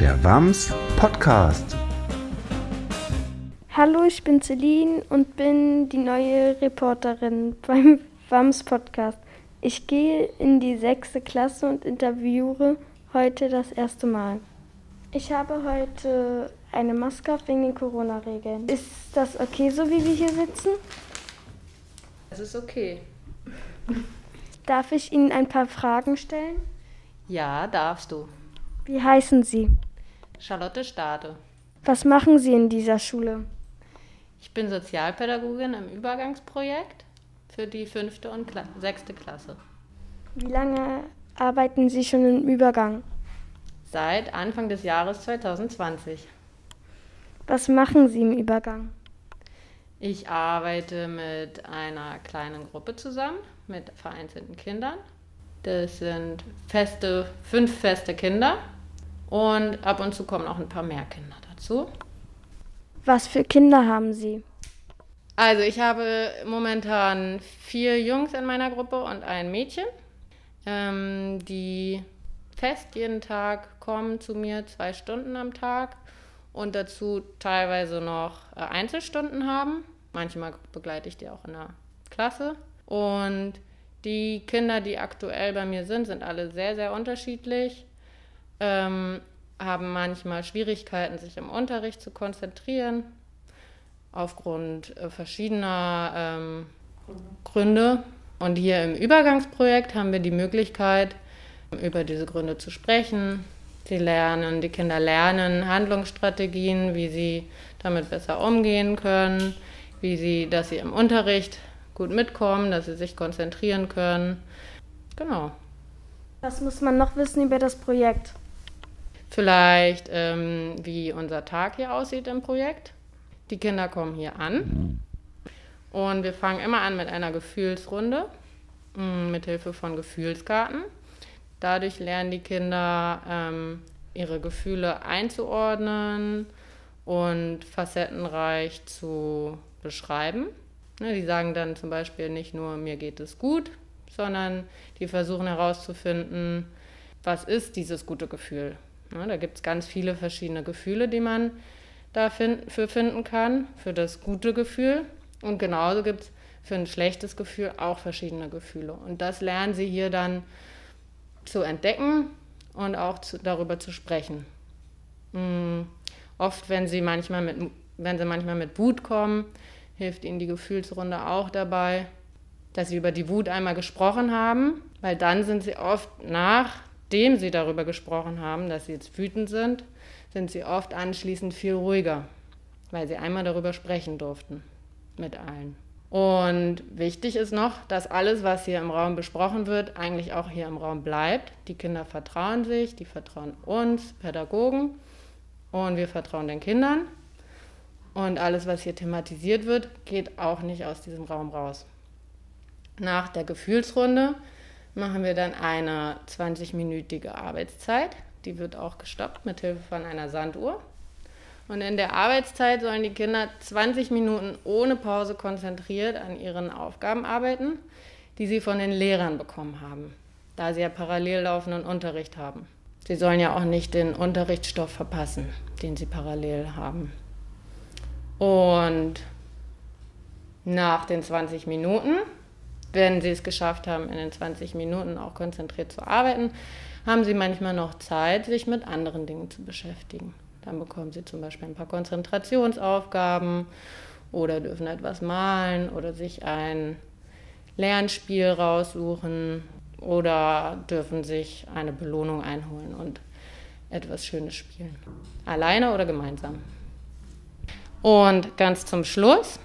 der WAMS Podcast. Hallo, ich bin Celine und bin die neue Reporterin beim WAMS Podcast. Ich gehe in die sechste Klasse und interviewe heute das erste Mal. Ich habe heute eine Maske auf wegen den Corona-Regeln. Ist das okay, so wie wir hier sitzen? Es ist okay. Darf ich Ihnen ein paar Fragen stellen? Ja, darfst du. Wie heißen Sie? Charlotte Stade. Was machen Sie in dieser Schule? Ich bin Sozialpädagogin im Übergangsprojekt für die fünfte und Kla sechste Klasse. Wie lange arbeiten Sie schon im Übergang? Seit Anfang des Jahres 2020. Was machen Sie im Übergang? Ich arbeite mit einer kleinen Gruppe zusammen, mit vereinzelten Kindern. Das sind feste, fünf feste Kinder und ab und zu kommen auch ein paar mehr Kinder dazu. Was für Kinder haben Sie? Also ich habe momentan vier Jungs in meiner Gruppe und ein Mädchen, ähm, die fest jeden Tag kommen zu mir, zwei Stunden am Tag und dazu teilweise noch äh, Einzelstunden haben. Manchmal begleite ich die auch in der Klasse. Und die Kinder, die aktuell bei mir sind, sind alle sehr, sehr unterschiedlich, ähm, haben manchmal Schwierigkeiten, sich im Unterricht zu konzentrieren, aufgrund äh, verschiedener ähm, Gründe. Und hier im Übergangsprojekt haben wir die Möglichkeit, über diese Gründe zu sprechen. Sie lernen, die Kinder lernen Handlungsstrategien, wie sie damit besser umgehen können, wie sie, dass sie im Unterricht gut mitkommen, dass sie sich konzentrieren können. Genau. Was muss man noch wissen über das Projekt? Vielleicht, ähm, wie unser Tag hier aussieht im Projekt. Die Kinder kommen hier an und wir fangen immer an mit einer Gefühlsrunde mm, mit Hilfe von Gefühlskarten. Dadurch lernen die Kinder ähm, ihre Gefühle einzuordnen und facettenreich zu beschreiben. Ne, die sagen dann zum Beispiel nicht nur, mir geht es gut, sondern die versuchen herauszufinden, was ist dieses gute Gefühl. Ne, da gibt es ganz viele verschiedene Gefühle, die man dafür finden kann, für das gute Gefühl. Und genauso gibt es für ein schlechtes Gefühl auch verschiedene Gefühle. Und das lernen sie hier dann zu entdecken und auch zu, darüber zu sprechen. Mhm. Oft, wenn sie manchmal mit, wenn sie manchmal mit Wut kommen, hilft ihnen die Gefühlsrunde auch dabei, dass sie über die Wut einmal gesprochen haben, weil dann sind sie oft, nachdem sie darüber gesprochen haben, dass sie jetzt wütend sind, sind sie oft anschließend viel ruhiger, weil sie einmal darüber sprechen durften mit allen. Und wichtig ist noch, dass alles, was hier im Raum besprochen wird, eigentlich auch hier im Raum bleibt. Die Kinder vertrauen sich, die vertrauen uns, Pädagogen, und wir vertrauen den Kindern. Und alles, was hier thematisiert wird, geht auch nicht aus diesem Raum raus. Nach der Gefühlsrunde machen wir dann eine 20-minütige Arbeitszeit. Die wird auch gestoppt mit Hilfe von einer Sanduhr. Und in der Arbeitszeit sollen die Kinder 20 Minuten ohne Pause konzentriert an ihren Aufgaben arbeiten, die sie von den Lehrern bekommen haben, da sie ja parallel laufenden Unterricht haben. Sie sollen ja auch nicht den Unterrichtsstoff verpassen, den sie parallel haben. Und nach den 20 Minuten, wenn sie es geschafft haben, in den 20 Minuten auch konzentriert zu arbeiten, haben sie manchmal noch Zeit, sich mit anderen Dingen zu beschäftigen. Dann bekommen sie zum Beispiel ein paar Konzentrationsaufgaben oder dürfen etwas malen oder sich ein Lernspiel raussuchen oder dürfen sich eine Belohnung einholen und etwas Schönes spielen. Alleine oder gemeinsam. Und ganz zum Schluss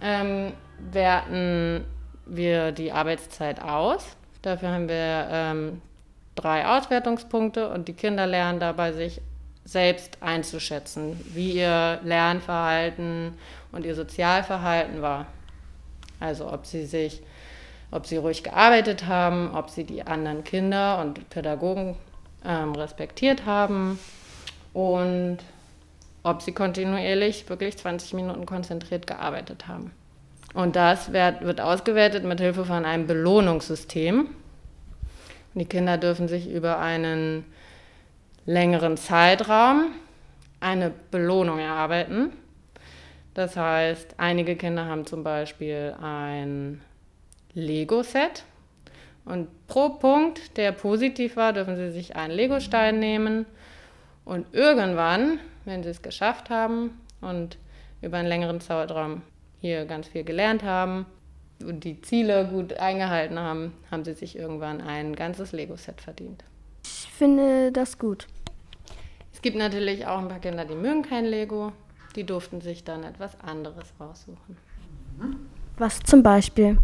ähm, werten wir die Arbeitszeit aus. Dafür haben wir ähm, drei Auswertungspunkte und die Kinder lernen dabei, sich selbst einzuschätzen, wie ihr Lernverhalten und ihr Sozialverhalten war. Also ob sie sich, ob sie ruhig gearbeitet haben, ob sie die anderen Kinder und Pädagogen ähm, respektiert haben und ob sie kontinuierlich wirklich 20 Minuten konzentriert gearbeitet haben. Und das wird, ausgewertet mit Hilfe von einem Belohnungssystem. Die Kinder dürfen sich über einen längeren Zeitraum eine Belohnung erarbeiten. Das heißt, einige Kinder haben zum Beispiel ein Lego-Set und pro Punkt, der positiv war, dürfen sie sich einen Lego-Stein nehmen und irgendwann, wenn sie es geschafft haben und über einen längeren Zeitraum hier ganz viel gelernt haben und die Ziele gut eingehalten haben, haben sie sich irgendwann ein ganzes Lego-Set verdient. Ich finde das gut. Es gibt natürlich auch ein paar Kinder, die mögen kein Lego. Die durften sich dann etwas anderes raussuchen. Was zum Beispiel?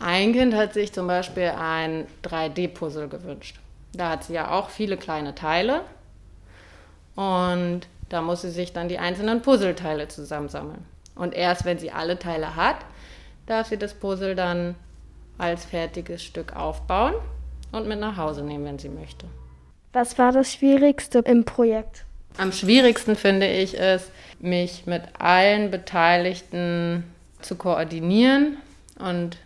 Ein Kind hat sich zum Beispiel ein 3D-Puzzle gewünscht. Da hat sie ja auch viele kleine Teile und da muss sie sich dann die einzelnen Puzzleteile zusammensammeln. Und erst wenn sie alle Teile hat, darf sie das Puzzle dann als fertiges Stück aufbauen und mit nach Hause nehmen, wenn sie möchte. Was war das Schwierigste im Projekt? Am schwierigsten finde ich es, mich mit allen Beteiligten zu koordinieren und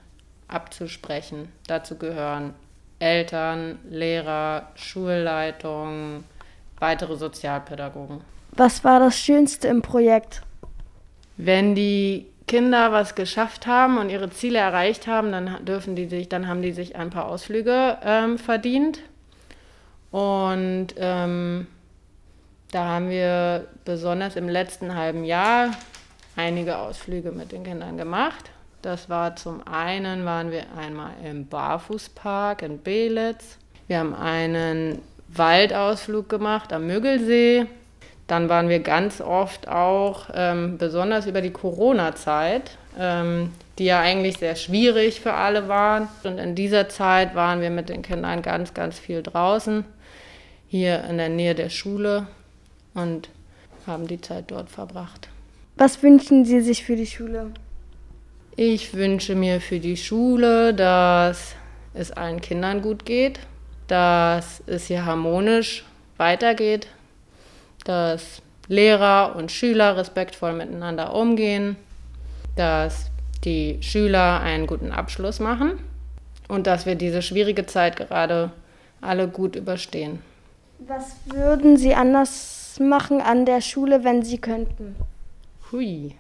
abzusprechen. Dazu gehören Eltern, Lehrer, Schulleitung, weitere Sozialpädagogen. Was war das Schönste im Projekt? Wenn die Kinder was geschafft haben und ihre Ziele erreicht haben, dann dürfen die sich, dann haben die sich ein paar Ausflüge ähm, verdient. Und ähm, da haben wir besonders im letzten halben Jahr einige Ausflüge mit den Kindern gemacht. Das war zum einen waren wir einmal im Barfußpark in Belitz. Wir haben einen Waldausflug gemacht am Müggelsee. Dann waren wir ganz oft auch, ähm, besonders über die Corona-Zeit, ähm, die ja eigentlich sehr schwierig für alle waren. Und in dieser Zeit waren wir mit den Kindern ganz, ganz viel draußen, hier in der Nähe der Schule und haben die Zeit dort verbracht. Was wünschen Sie sich für die Schule? Ich wünsche mir für die Schule, dass es allen Kindern gut geht, dass es hier harmonisch weitergeht, dass Lehrer und Schüler respektvoll miteinander umgehen, dass die Schüler einen guten Abschluss machen und dass wir diese schwierige Zeit gerade alle gut überstehen. Was würden Sie anders machen an der Schule, wenn Sie könnten? Hui,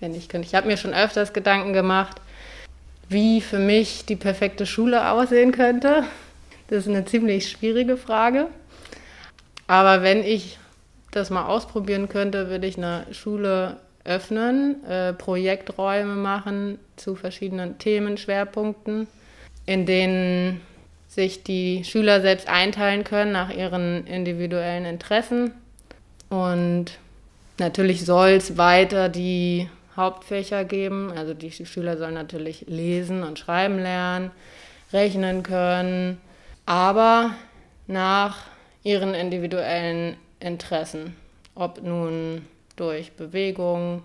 wenn ich könnte. Ich habe mir schon öfters Gedanken gemacht, wie für mich die perfekte Schule aussehen könnte. Das ist eine ziemlich schwierige Frage. Aber wenn ich das mal ausprobieren könnte, würde ich eine Schule öffnen, äh, Projekträume machen zu verschiedenen Themenschwerpunkten, in denen sich die Schüler selbst einteilen können nach ihren individuellen Interessen. Und natürlich soll es weiter die Hauptfächer geben. Also die Schüler sollen natürlich lesen und schreiben lernen, rechnen können, aber nach ihren individuellen Interessen. Ob nun durch Bewegung,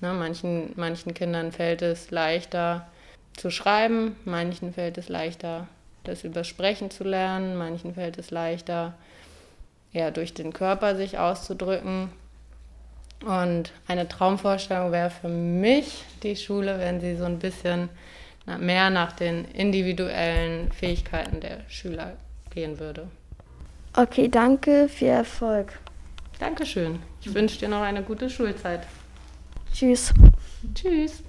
ne, manchen, manchen Kindern fällt es leichter zu schreiben, manchen fällt es leichter, das Übersprechen zu lernen, manchen fällt es leichter, eher durch den Körper sich auszudrücken. Und eine Traumvorstellung wäre für mich die Schule, wenn sie so ein bisschen mehr nach den individuellen Fähigkeiten der Schüler gehen würde. Okay, danke, viel Erfolg. Dankeschön. Ich wünsche dir noch eine gute Schulzeit. Tschüss. Tschüss.